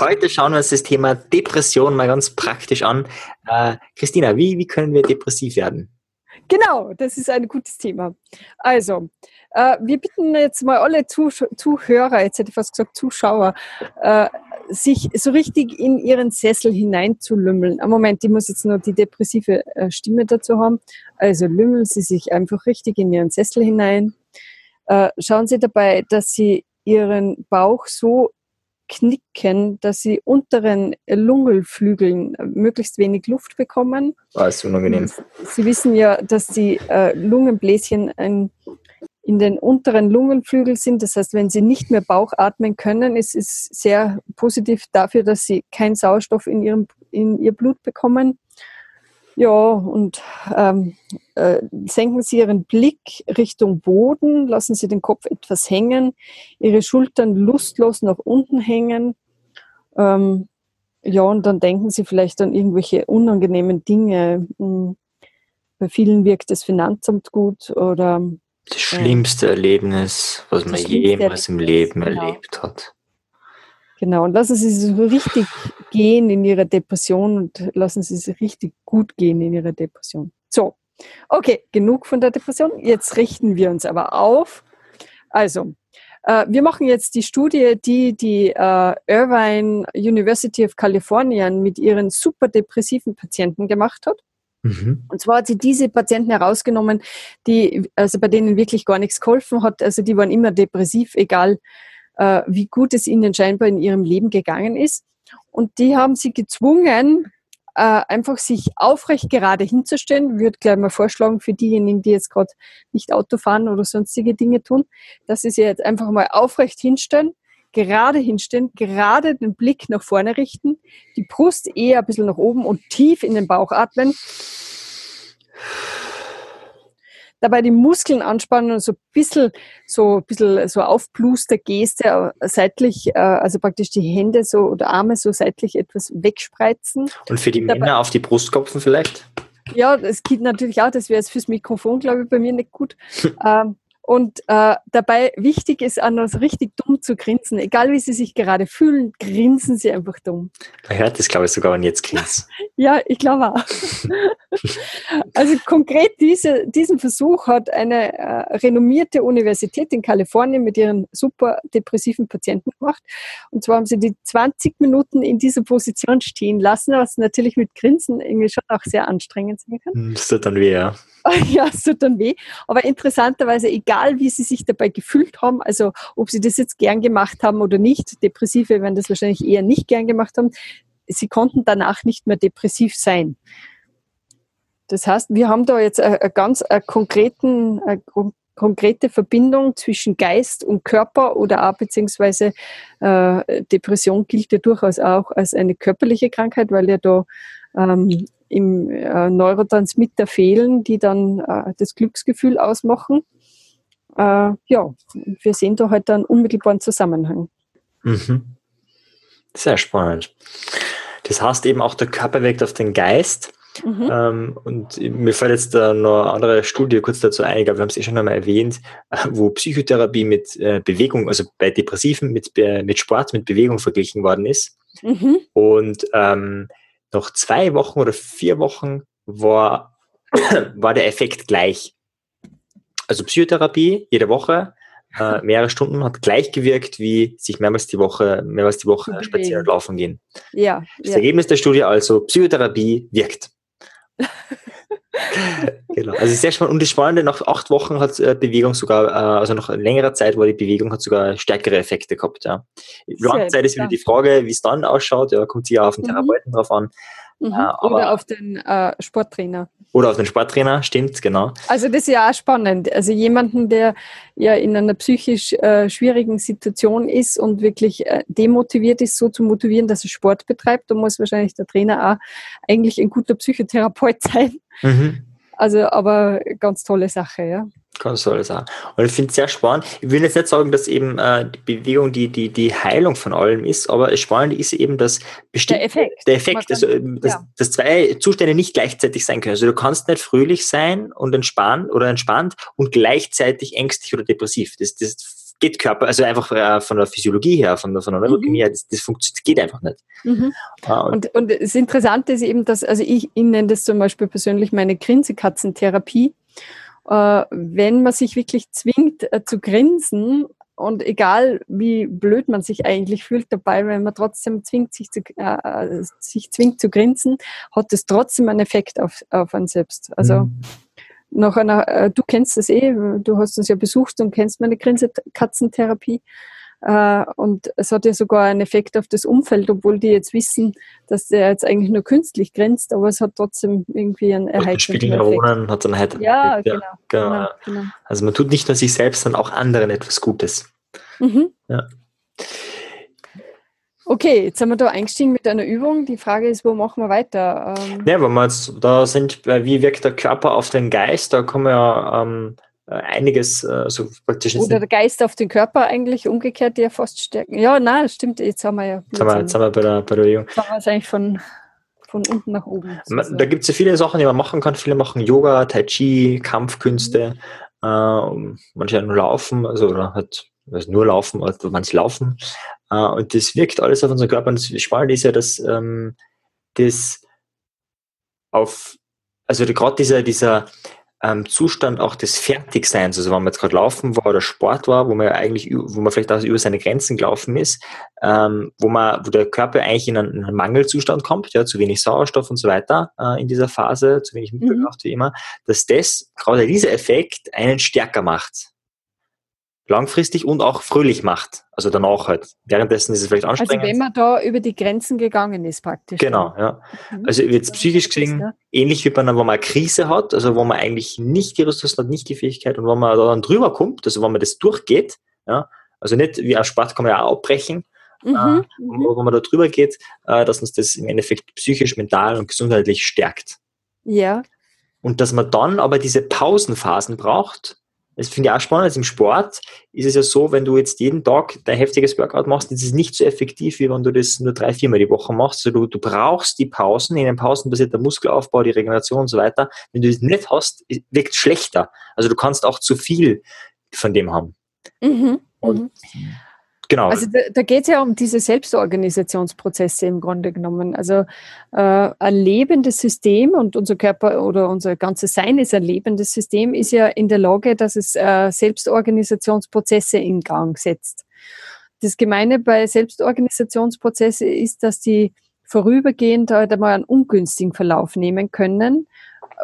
Heute schauen wir uns das Thema Depression mal ganz praktisch an. Äh, Christina, wie, wie können wir depressiv werden? Genau, das ist ein gutes Thema. Also, äh, wir bitten jetzt mal alle Zuh Zuhörer, jetzt hätte ich fast gesagt Zuschauer, äh, sich so richtig in ihren Sessel hineinzulümmeln. Am Moment, ich muss jetzt nur die depressive äh, Stimme dazu haben. Also lümmeln Sie sich einfach richtig in Ihren Sessel hinein. Äh, schauen Sie dabei, dass Sie Ihren Bauch so knicken, dass sie unteren Lungenflügeln möglichst wenig Luft bekommen. Ah, ist unangenehm. Sie wissen ja, dass die äh, Lungenbläschen ein, in den unteren Lungenflügel sind. Das heißt, wenn sie nicht mehr Bauch atmen können, ist es sehr positiv dafür, dass sie keinen Sauerstoff in, ihrem, in ihr Blut bekommen. Ja, und ähm, äh, senken Sie Ihren Blick Richtung Boden, lassen Sie den Kopf etwas hängen, Ihre Schultern lustlos nach unten hängen. Ähm, ja, und dann denken Sie vielleicht an irgendwelche unangenehmen Dinge. Hm, bei vielen wirkt das Finanzamt gut oder. Das schlimmste äh, Erlebnis, was man jemals im Leben genau. erlebt hat. Genau, und lassen Sie sich so richtig gehen in Ihrer Depression und lassen Sie sich richtig gut gehen in Ihrer Depression. So, okay, genug von der Depression. Jetzt richten wir uns aber auf. Also, äh, wir machen jetzt die Studie, die die äh, Irvine University of California mit ihren super depressiven Patienten gemacht hat. Mhm. Und zwar hat sie diese Patienten herausgenommen, die, also bei denen wirklich gar nichts geholfen hat. Also die waren immer depressiv, egal äh, wie gut es ihnen scheinbar in ihrem Leben gegangen ist. Und die haben sie gezwungen, äh, einfach sich aufrecht gerade hinzustellen. Würde gleich mal vorschlagen für diejenigen, die jetzt gerade nicht Auto fahren oder sonstige Dinge tun, dass sie sich jetzt einfach mal aufrecht hinstellen, gerade hinstellen, gerade den Blick nach vorne richten, die Brust eher ein bisschen nach oben und tief in den Bauch atmen dabei die Muskeln anspannen und so ein bisschen so ein bisschen so Aufbluster-Geste äh, seitlich, äh, also praktisch die Hände so oder Arme so seitlich etwas wegspreizen. Und für die dabei, Männer auf die Brust klopfen vielleicht? Ja, das geht natürlich auch, das wäre jetzt fürs Mikrofon, glaube ich, bei mir nicht gut. ähm, und äh, dabei wichtig ist auch noch richtig dumm zu grinsen. Egal wie Sie sich gerade fühlen, grinsen Sie einfach dumm. Man hört das, glaube ich, sogar, wenn jetzt grinst. ja, ich glaube auch. also konkret diese, diesen Versuch hat eine äh, renommierte Universität in Kalifornien mit ihren super depressiven Patienten gemacht. Und zwar haben sie die 20 Minuten in dieser Position stehen lassen, was natürlich mit Grinsen irgendwie schon auch sehr anstrengend sein kann. Das tut dann weh, ja. ja, es tut dann weh. Aber interessanterweise, egal wie sie sich dabei gefühlt haben, also ob sie das jetzt gern gemacht haben oder nicht, Depressive werden das wahrscheinlich eher nicht gern gemacht haben, sie konnten danach nicht mehr depressiv sein. Das heißt, wir haben da jetzt eine, ganz eine konkreten, eine konkrete Verbindung zwischen Geist und Körper oder auch beziehungsweise äh, Depression gilt ja durchaus auch als eine körperliche Krankheit, weil ja da ähm, im äh, Neurotransmitter fehlen, die dann äh, das Glücksgefühl ausmachen. Äh, ja, wir sehen da halt einen unmittelbaren Zusammenhang. Mhm. Sehr spannend. Das heißt eben auch, der Körper wirkt auf den Geist. Mhm. Ähm, und mir fällt jetzt da noch eine andere Studie kurz dazu ein, ich glaube, wir haben es eh schon einmal erwähnt, wo Psychotherapie mit äh, Bewegung, also bei Depressiven mit, mit Sport, mit Bewegung verglichen worden ist. Mhm. Und ähm, nach zwei Wochen oder vier Wochen war, war der Effekt gleich. Also Psychotherapie jede Woche, äh, mehrere Stunden, hat gleich gewirkt, wie sich mehrmals die Woche, mehrmals die Woche spazieren und laufen gehen. Ja, das ja. Ergebnis der Studie also, Psychotherapie wirkt. genau. Also sehr spannend. Und das Spannende, nach acht Wochen hat äh, Bewegung sogar, äh, also nach längerer Zeit war die Bewegung hat sogar stärkere Effekte gehabt. Ja. Langzeit ist wieder die Frage, wie es dann ausschaut. Ja, kommt hier auf den mhm. Therapeuten drauf an. Mhm. Äh, oder auf den äh, Sporttrainer. Oder auf den Sporttrainer, stimmt, genau. Also das ist ja auch spannend. Also jemanden, der ja in einer psychisch äh, schwierigen Situation ist und wirklich äh, demotiviert ist, so zu motivieren, dass er Sport betreibt, da muss wahrscheinlich der Trainer auch eigentlich ein guter Psychotherapeut sein. Mhm. Also, aber ganz tolle Sache, ja. Ganz tolle Sache. Und ich finde es sehr spannend. Ich will jetzt nicht sagen, dass eben äh, die Bewegung die, die, die Heilung von allem ist, aber das Spannende ist eben, dass bestimmt der Effekt, der Effekt kann, also, dass, ja. dass zwei Zustände nicht gleichzeitig sein können. Also du kannst nicht fröhlich sein und entspannt oder entspannt und gleichzeitig ängstlich oder depressiv. Das, das geht Körper, also einfach äh, von der Physiologie her, von der, von der Neurochemie mhm. her, das, das, funktioniert, geht einfach nicht. Mhm. Und, und, und das Interessante ist eben, dass, also ich, ich nenne das zum Beispiel persönlich meine Grinsekatzentherapie. Äh, wenn man sich wirklich zwingt äh, zu grinsen und egal wie blöd man sich eigentlich fühlt dabei, wenn man trotzdem zwingt, sich zu, äh, sich zwingt zu grinsen, hat das trotzdem einen Effekt auf, auf einen selbst. Also mhm nach einer, äh, du kennst das eh, du hast uns ja besucht und kennst meine Grinsekatzentherapie. Äh, und es hat ja sogar einen Effekt auf das Umfeld, obwohl die jetzt wissen, dass der jetzt eigentlich nur künstlich grinst, aber es hat trotzdem irgendwie einen erheiternden Spiegelneuronen hat einen erheiternden ja, Effekt. Genau, genau, genau, genau. Also man tut nicht nur sich selbst, sondern auch anderen etwas Gutes. Mhm. Ja. Okay, jetzt sind wir da eingestiegen mit einer Übung. Die Frage ist, wo machen wir weiter? Ähm ja, wenn wir jetzt da sind, wie wirkt der Körper auf den Geist, da kommen wir ja ähm, einiges äh, so praktisch. Oder der Geist auf den Körper eigentlich umgekehrt, die ja fast stärken. Ja, nein, stimmt, jetzt haben wir ja. Jetzt haben wir, jetzt haben wir bei der, bei der Übung. Jetzt haben wir es eigentlich von, von unten nach oben. Sozusagen. Da gibt es ja viele Sachen, die man machen kann. Viele machen Yoga, Tai Chi, Kampfkünste, mhm. äh, manche nur laufen, also oder halt also nur laufen, also manche laufen. Äh, und das wirkt alles auf unseren Körper. Und das Spannende ist ja, dass ähm, das auf, also gerade dieser, dieser ähm, Zustand auch des Fertigseins, also wenn man jetzt gerade laufen war oder Sport war, wo man eigentlich, wo man vielleicht auch über seine Grenzen gelaufen ist, ähm, wo man, wo der Körper eigentlich in einen, in einen, Mangelzustand kommt, ja, zu wenig Sauerstoff und so weiter äh, in dieser Phase, zu wenig Mittelkraft mhm. wie immer, dass das, gerade dieser Effekt, einen stärker macht langfristig und auch fröhlich macht. Also danach halt. Währenddessen ist es vielleicht anstrengend. Also wenn man da über die Grenzen gegangen ist praktisch. Genau, ja. Mhm. Also jetzt psychisch gesehen, ja. ähnlich wie bei einer, wo man eine Krise hat, also wo man eigentlich nicht die Ressourcen hat, nicht die Fähigkeit und wo man da dann drüber kommt, also wenn man das durchgeht, ja, also nicht wie ein Sport kann man ja auch abbrechen, mhm. äh, mhm. wo, man da drüber geht, äh, dass uns das im Endeffekt psychisch, mental und gesundheitlich stärkt. Ja. Und dass man dann aber diese Pausenphasen braucht, das finde ich auch spannend. Also Im Sport ist es ja so, wenn du jetzt jeden Tag dein heftiges Workout machst, ist es nicht so effektiv, wie wenn du das nur drei, viermal die Woche machst. Also du, du brauchst die Pausen. In den Pausen passiert der Muskelaufbau, die Regeneration und so weiter. Wenn du das nicht hast, wirkt es schlechter. Also du kannst auch zu viel von dem haben. Mhm. Und mhm. Genau. Also da, da geht es ja um diese Selbstorganisationsprozesse im Grunde genommen. Also äh, ein lebendes System und unser Körper oder unser ganzes Sein ist ein lebendes System, ist ja in der Lage, dass es äh, Selbstorganisationsprozesse in Gang setzt. Das Gemeine bei Selbstorganisationsprozesse ist, dass die vorübergehend halt einmal einen ungünstigen Verlauf nehmen können,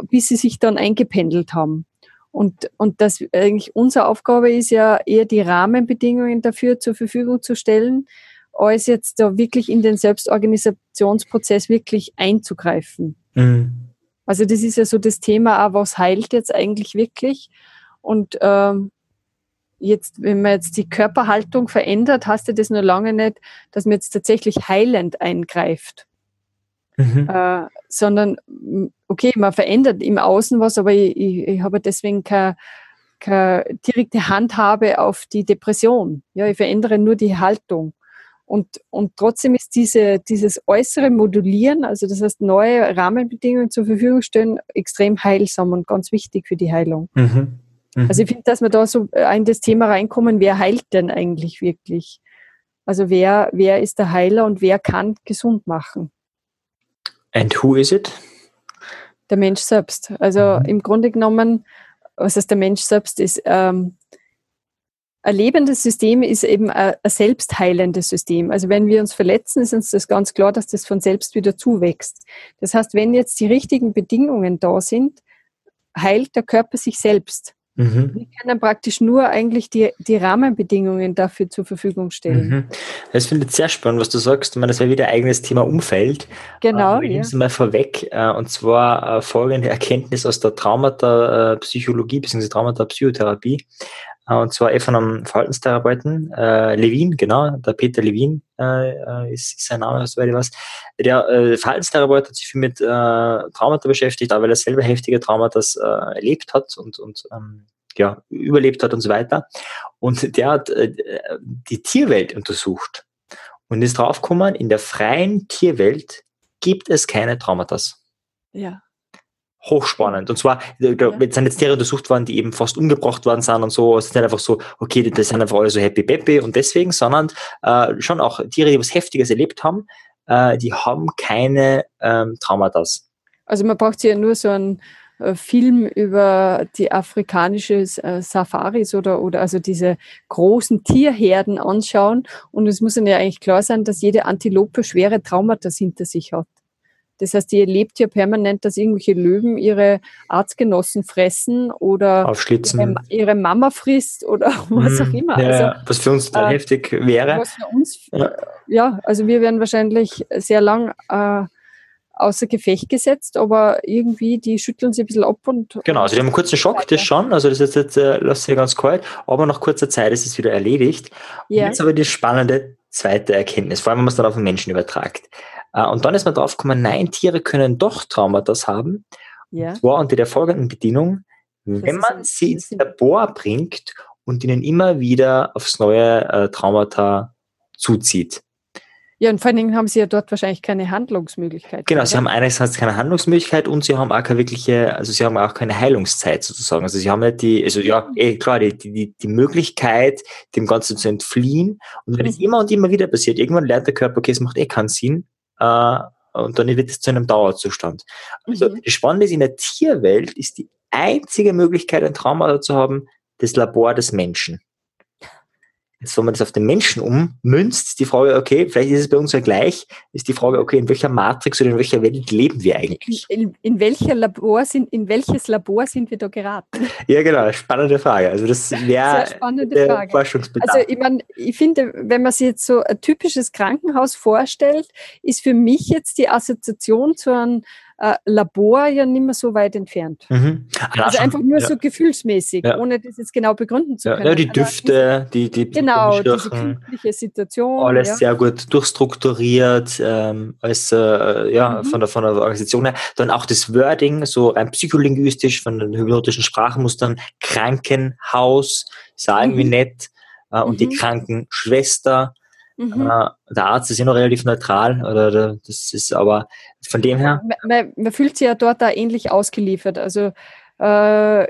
bis sie sich dann eingependelt haben. Und, und das eigentlich unsere Aufgabe ist ja eher die Rahmenbedingungen dafür zur Verfügung zu stellen, als jetzt da wirklich in den Selbstorganisationsprozess wirklich einzugreifen. Mhm. Also das ist ja so das Thema, was heilt jetzt eigentlich wirklich? Und ähm, jetzt, wenn man jetzt die Körperhaltung verändert, hast du das nur lange nicht, dass man jetzt tatsächlich heilend eingreift. Mhm. Äh, sondern, okay, man verändert im Außen was, aber ich, ich, ich habe deswegen keine, keine direkte Handhabe auf die Depression. Ja, ich verändere nur die Haltung. Und, und trotzdem ist diese, dieses äußere Modulieren, also das heißt neue Rahmenbedingungen zur Verfügung stellen, extrem heilsam und ganz wichtig für die Heilung. Mhm. Mhm. Also ich finde, dass wir da so in das Thema reinkommen, wer heilt denn eigentlich wirklich? Also wer, wer ist der Heiler und wer kann gesund machen? And who is it? Der Mensch selbst. Also mhm. im Grunde genommen, was heißt der Mensch selbst ist, ähm, ein lebendes System ist eben ein, ein selbstheilendes System. Also wenn wir uns verletzen, ist uns das ganz klar, dass das von selbst wieder zuwächst. Das heißt, wenn jetzt die richtigen Bedingungen da sind, heilt der Körper sich selbst. Mhm. Wir können praktisch nur eigentlich die, die Rahmenbedingungen dafür zur Verfügung stellen. Mhm. Das finde ich sehr spannend, was du sagst. Ich meine, das wäre wieder ein eigenes Thema Umfeld. Genau. Ähm, ich nehme es mal vorweg. Äh, und zwar äh, folgende Erkenntnis aus der Traumata-Psychologie bzw. Traumata-Psychotherapie. Äh, und zwar eh von einem Verhaltenstherapeuten, äh, Levin, genau, der Peter Levin äh, äh ist, ist sein Name, soweit ich weiß. Der äh, Verhaltenstherapeut hat sich viel mit äh, Traumata beschäftigt, auch weil er selber heftige Traumata äh, erlebt hat und, und ähm, ja, überlebt hat und so weiter. Und der hat äh, die Tierwelt untersucht und ist draufgekommen, in der freien Tierwelt gibt es keine Traumata. Ja hochspannend. Und zwar, da ja. sind jetzt Tiere untersucht worden, die eben fast umgebracht worden sind und so. Es ist nicht einfach so, okay, das sind einfach alle so happy peppy und deswegen, sondern äh, schon auch Tiere, die was Heftiges erlebt haben, äh, die haben keine ähm, Traumata. Also man braucht ja nur so einen äh, Film über die afrikanische äh, Safaris oder, oder also diese großen Tierherden anschauen und es muss dann ja eigentlich klar sein, dass jede Antilope schwere Traumata hinter sich hat. Das heißt, die erlebt ja permanent, dass irgendwelche Löwen ihre Artgenossen fressen oder ihre, ihre, Mama frisst oder was auch mhm. immer. Ja, also, was für uns dann äh, heftig wäre. Was für uns, ja. ja. also wir werden wahrscheinlich sehr lang äh, außer Gefecht gesetzt, aber irgendwie die schütteln sie ein bisschen ab und. Genau, also die haben einen kurzen Schock, weiter. das schon, also das ist jetzt, äh, lässt sich ganz kalt, aber nach kurzer Zeit ist es wieder erledigt. Ja. Und jetzt aber die spannende zweite Erkenntnis, vor allem wenn man es dann auf den Menschen übertragt. Äh, und dann ist man drauf gekommen, nein, Tiere können doch Traumata haben. Ja. Und zwar unter der folgenden Bedienung, wenn man sie ins Labor bringt und ihnen immer wieder aufs neue äh, Traumata zuzieht. Ja, und vor allen Dingen haben sie ja dort wahrscheinlich keine Handlungsmöglichkeit. Genau, oder? sie haben einerseits keine Handlungsmöglichkeit und sie haben auch keine wirkliche, also sie haben auch keine Heilungszeit sozusagen. Also sie haben nicht die, also ja, eh klar, die, die, die Möglichkeit, dem Ganzen zu entfliehen. Und wenn es mhm. immer und immer wieder passiert, irgendwann lernt der Körper, okay, es macht eh keinen Sinn, äh, und dann wird es zu einem Dauerzustand. Also mhm. das Spannende ist, in der Tierwelt ist die einzige Möglichkeit, ein Trauma zu haben, das Labor des Menschen. Jetzt, wenn man das auf den Menschen ummünzt, die Frage, okay, vielleicht ist es bei uns ja gleich, ist die Frage, okay, in welcher Matrix oder in welcher Welt leben wir eigentlich? In, in, welcher Labor sind, in welches Labor sind wir da geraten? Ja, genau, spannende Frage. Also das wäre spannende Frage. Forschungsbedarf. Also ich meine, ich finde, wenn man sich jetzt so ein typisches Krankenhaus vorstellt, ist für mich jetzt die Assoziation zu einem äh, Labor ja nicht mehr so weit entfernt. Mhm. Also, also einfach nur ja. so gefühlsmäßig, ja. ohne das jetzt genau begründen zu können. Ja, die Düfte, die, die Genau, diese künstliche Situation. Alles sehr gut durchstrukturiert, ähm, als äh, ja, mhm. von, der, von der Organisation her. Dann auch das Wording, so rein psycholinguistisch von den hypnotischen Sprachenmustern, Krankenhaus, ist auch irgendwie mhm. nett. Äh, und die mhm. Krankenschwester. Mhm. Der Arzt ist ja noch relativ neutral, oder das ist aber von dem her. Man, man fühlt sich ja dort da ähnlich ausgeliefert. Also äh,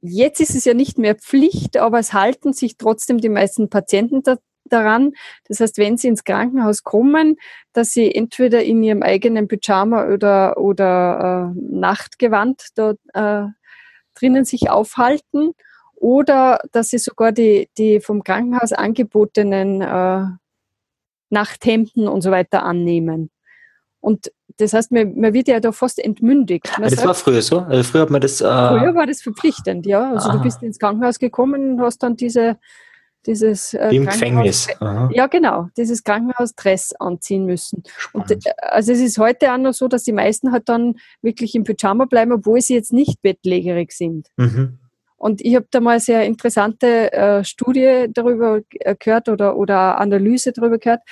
jetzt ist es ja nicht mehr Pflicht, aber es halten sich trotzdem die meisten Patienten da, daran. Das heißt, wenn sie ins Krankenhaus kommen, dass sie entweder in ihrem eigenen Pyjama oder, oder äh, Nachtgewand dort äh, drinnen sich aufhalten oder dass sie sogar die, die vom Krankenhaus angebotenen äh, Nachthemden und so weiter annehmen. Und das heißt, man, man wird ja da fast entmündigt. Man das sagt, war früher so? Also früher hat man das. Äh früher war das verpflichtend, ja. Also Aha. du bist ins Krankenhaus gekommen und hast dann diese dieses äh, im Gefängnis. Aha. Ja, genau, dieses Krankenhausdress anziehen müssen. Spannend. Und äh, also es ist heute auch noch so, dass die meisten halt dann wirklich im Pyjama bleiben, obwohl sie jetzt nicht bettlägerig sind. Mhm. Und ich habe da mal eine sehr interessante äh, Studie darüber äh, gehört oder, oder Analyse darüber gehört,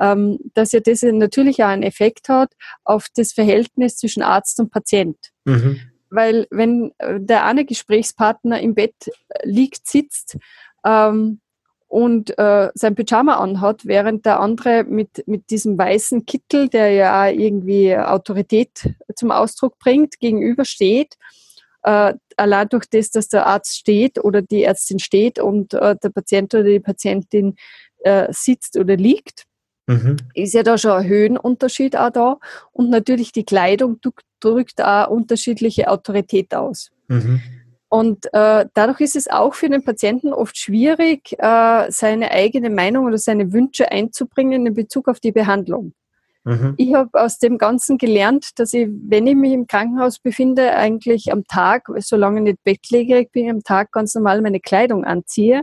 ähm, dass ja das natürlich auch einen Effekt hat auf das Verhältnis zwischen Arzt und Patient. Mhm. Weil wenn äh, der eine Gesprächspartner im Bett liegt, sitzt ähm, und äh, sein Pyjama anhat, während der andere mit, mit diesem weißen Kittel, der ja irgendwie Autorität zum Ausdruck bringt, gegenübersteht, äh, allein durch das, dass der Arzt steht oder die Ärztin steht und äh, der Patient oder die Patientin äh, sitzt oder liegt, mhm. ist ja da schon ein Höhenunterschied auch da. Und natürlich die Kleidung drückt auch unterschiedliche Autorität aus. Mhm. Und äh, dadurch ist es auch für den Patienten oft schwierig, äh, seine eigene Meinung oder seine Wünsche einzubringen in Bezug auf die Behandlung. Mhm. Ich habe aus dem Ganzen gelernt, dass ich, wenn ich mich im Krankenhaus befinde, eigentlich am Tag, solange ich nicht bettlägerig bin, am Tag ganz normal meine Kleidung anziehe.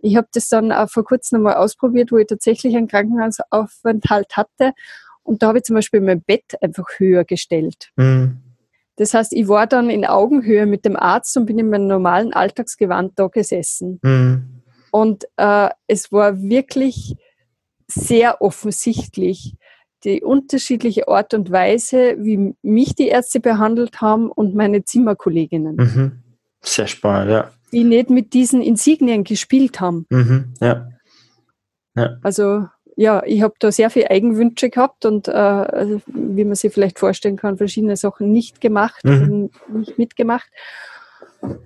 Ich habe das dann auch vor kurzem einmal ausprobiert, wo ich tatsächlich einen Krankenhausaufenthalt hatte. Und da habe ich zum Beispiel mein Bett einfach höher gestellt. Mhm. Das heißt, ich war dann in Augenhöhe mit dem Arzt und bin in meinem normalen Alltagsgewand da gesessen. Mhm. Und äh, es war wirklich sehr offensichtlich die unterschiedliche Art und Weise, wie mich die Ärzte behandelt haben und meine Zimmerkolleginnen. Mhm. Sehr spannend, ja. Die nicht mit diesen Insignien gespielt haben. Mhm. Ja. ja. Also ja, ich habe da sehr viele Eigenwünsche gehabt und äh, also, wie man sich vielleicht vorstellen kann, verschiedene Sachen nicht gemacht mhm. und nicht mitgemacht.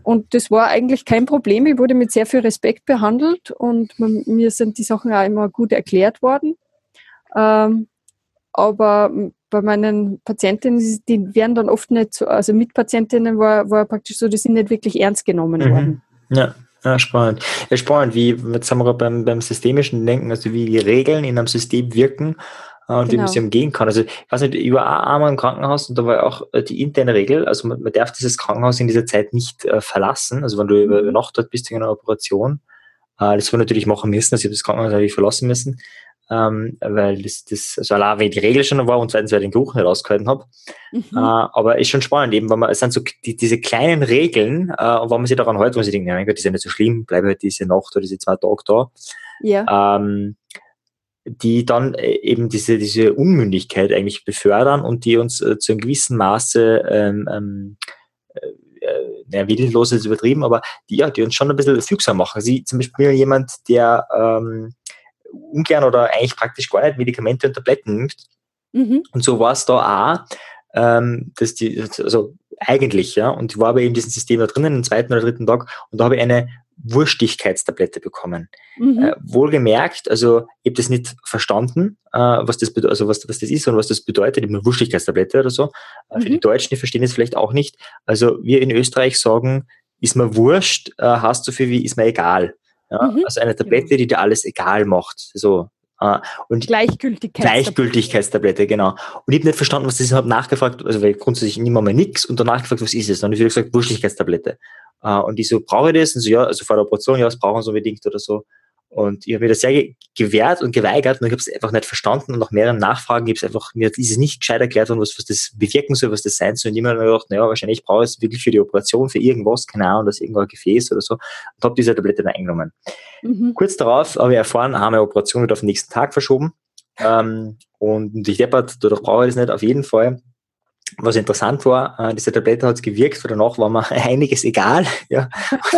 Und das war eigentlich kein Problem. Ich wurde mit sehr viel Respekt behandelt und man, mir sind die Sachen auch immer gut erklärt worden. Ähm, aber bei meinen Patientinnen, die werden dann oft nicht so, also Mitpatientinnen war, war praktisch so, die sind nicht wirklich ernst genommen mhm. worden. Ja. Ja, spannend. Ja, spannend, wie, jetzt haben wir beim, beim systemischen Denken, also wie die Regeln in einem System wirken äh, und genau. wie man genau. sie umgehen kann. Also, ich weiß nicht, ich war auch einmal im Krankenhaus und da war auch äh, die interne Regel, also man, man darf dieses Krankenhaus in dieser Zeit nicht äh, verlassen. Also, wenn du über mhm. Nacht dort bist in einer Operation, äh, das wir natürlich machen müssen, also ich habe das Krankenhaus natürlich verlassen müssen, ähm, weil das, das, also allein wenn die Regel schon war und zweitens, weil ich den Geruch nicht ausgehalten habe. Mhm. Äh, aber ist schon spannend, eben, weil man, es sind so die, diese kleinen Regeln, äh, und wenn man sich daran hält, wo man sich denkt, ja, mein Gott, ist ja nicht so schlimm, bleibe halt diese Nacht oder diese zwei Tage da. Ja. Ähm, die dann äh, eben diese, diese Unmündigkeit eigentlich befördern und die uns äh, zu einem gewissen Maße ähm, ähm, äh, naja, willenlos ist übertrieben, aber die, ja, die uns schon ein bisschen fügsam machen. Sie zum Beispiel jemand, der ähm, ungern oder eigentlich praktisch gar nicht Medikamente und Tabletten nimmt. Mhm. Und so war es da auch, ähm, dass die, also eigentlich, ja, und ich war aber eben diesem System da drinnen, den zweiten oder dritten Tag, und da habe ich eine Wurstigkeitstablette bekommen. Mhm. Äh, wohlgemerkt, also ich habe das nicht verstanden, äh, was das also was, was das ist und was das bedeutet, eine Wurstigkeitstablette oder so. Mhm. Für die Deutschen, die verstehen das vielleicht auch nicht. Also wir in Österreich sagen, ist mir wurscht, äh, hast du viel wie ist mir egal. Ja? Mhm. Also eine Tablette, die dir alles egal macht. So. Uh, und Gleichgültigkeitstablette. Gleichgültigkeitstablette, genau. Und ich habe nicht verstanden, was das ist, habe nachgefragt, also weil grundsätzlich nimm mal nichts und danach gefragt, was ist es? Und ich habe gesagt, Wurstigkeitstablette. Uh, und die so, brauche ich das? Und so, ja, also vor der Operation, ja, das brauchen sie unbedingt oder so. Und ich habe mir das sehr gewehrt und geweigert und ich habe es einfach nicht verstanden und nach mehreren Nachfragen gibt es einfach, mir ist es nicht gescheit erklärt worden, was, was das bewirken soll, was das sein soll. Und ich habe mir gedacht, naja, wahrscheinlich brauche ich es wirklich für die Operation, für irgendwas, keine Ahnung, das irgendein Gefäß oder so. Und habe diese Tablette dann eingenommen. Mhm. Kurz darauf habe ich erfahren, haben wir Operation wieder auf den nächsten Tag verschoben. Ähm, und ich deppert, dadurch brauche ich das nicht, auf jeden Fall was interessant war, äh, diese Tablette hat gewirkt, weil danach war mir einiges egal. Ja.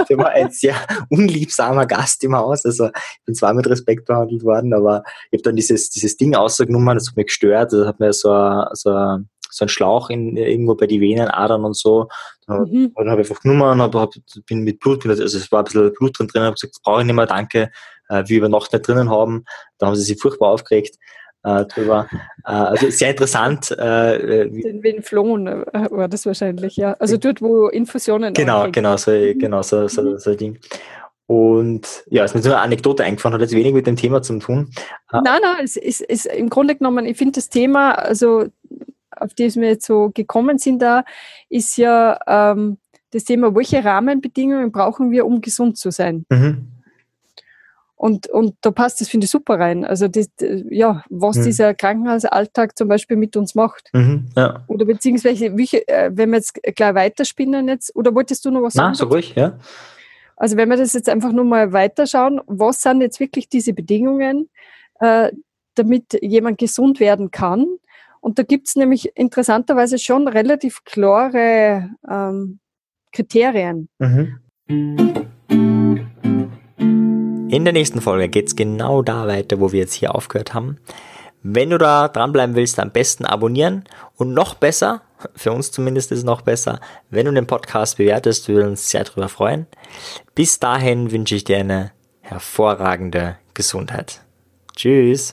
Der war ein sehr unliebsamer Gast im Haus. Also ich bin zwar mit Respekt behandelt worden, aber ich habe dann dieses, dieses Ding ausgenommen, das hat mich gestört. Das hat mir so, so, so ein Schlauch in, irgendwo bei die Venenadern und so. Dann, mhm. dann habe ich einfach genommen, hab, hab, bin mit Blut, also es war ein bisschen Blut drin, drin habe gesagt, brauche ich nicht mehr, danke, äh, wie über Nacht nicht drinnen haben. Da haben sie sich furchtbar aufgeregt äh, drüber. Äh, also sehr interessant. Äh, Den Venflon äh, war das wahrscheinlich, ja. Also dort, wo Infusionen. Genau, genau, so, mhm. genau so, so, mhm. so ein Ding. Und ja, es ist mir so eine Anekdote eingefallen, hat jetzt wenig mit dem Thema zu tun. Äh, nein, nein, es ist, ist im Grunde genommen, ich finde das Thema, also auf das wir jetzt so gekommen sind da, ist ja ähm, das Thema, welche Rahmenbedingungen brauchen wir, um gesund zu sein? Mhm. Und, und da passt das, finde ich, super rein. Also, das, ja, was mhm. dieser Krankenhausalltag zum Beispiel mit uns macht. Mhm, ja. Oder beziehungsweise, wie, äh, wenn wir jetzt gleich weiterspinnen jetzt, oder wolltest du noch was sagen? Na, so ruhig, ja. Also, wenn wir das jetzt einfach nur mal weiterschauen, was sind jetzt wirklich diese Bedingungen, äh, damit jemand gesund werden kann? Und da gibt es nämlich interessanterweise schon relativ klare ähm, Kriterien. Mhm. In der nächsten Folge geht es genau da weiter, wo wir jetzt hier aufgehört haben. Wenn du da dranbleiben willst, am besten abonnieren und noch besser, für uns zumindest ist es noch besser, wenn du den Podcast bewertest, wir würden uns sehr darüber freuen. Bis dahin wünsche ich dir eine hervorragende Gesundheit. Tschüss.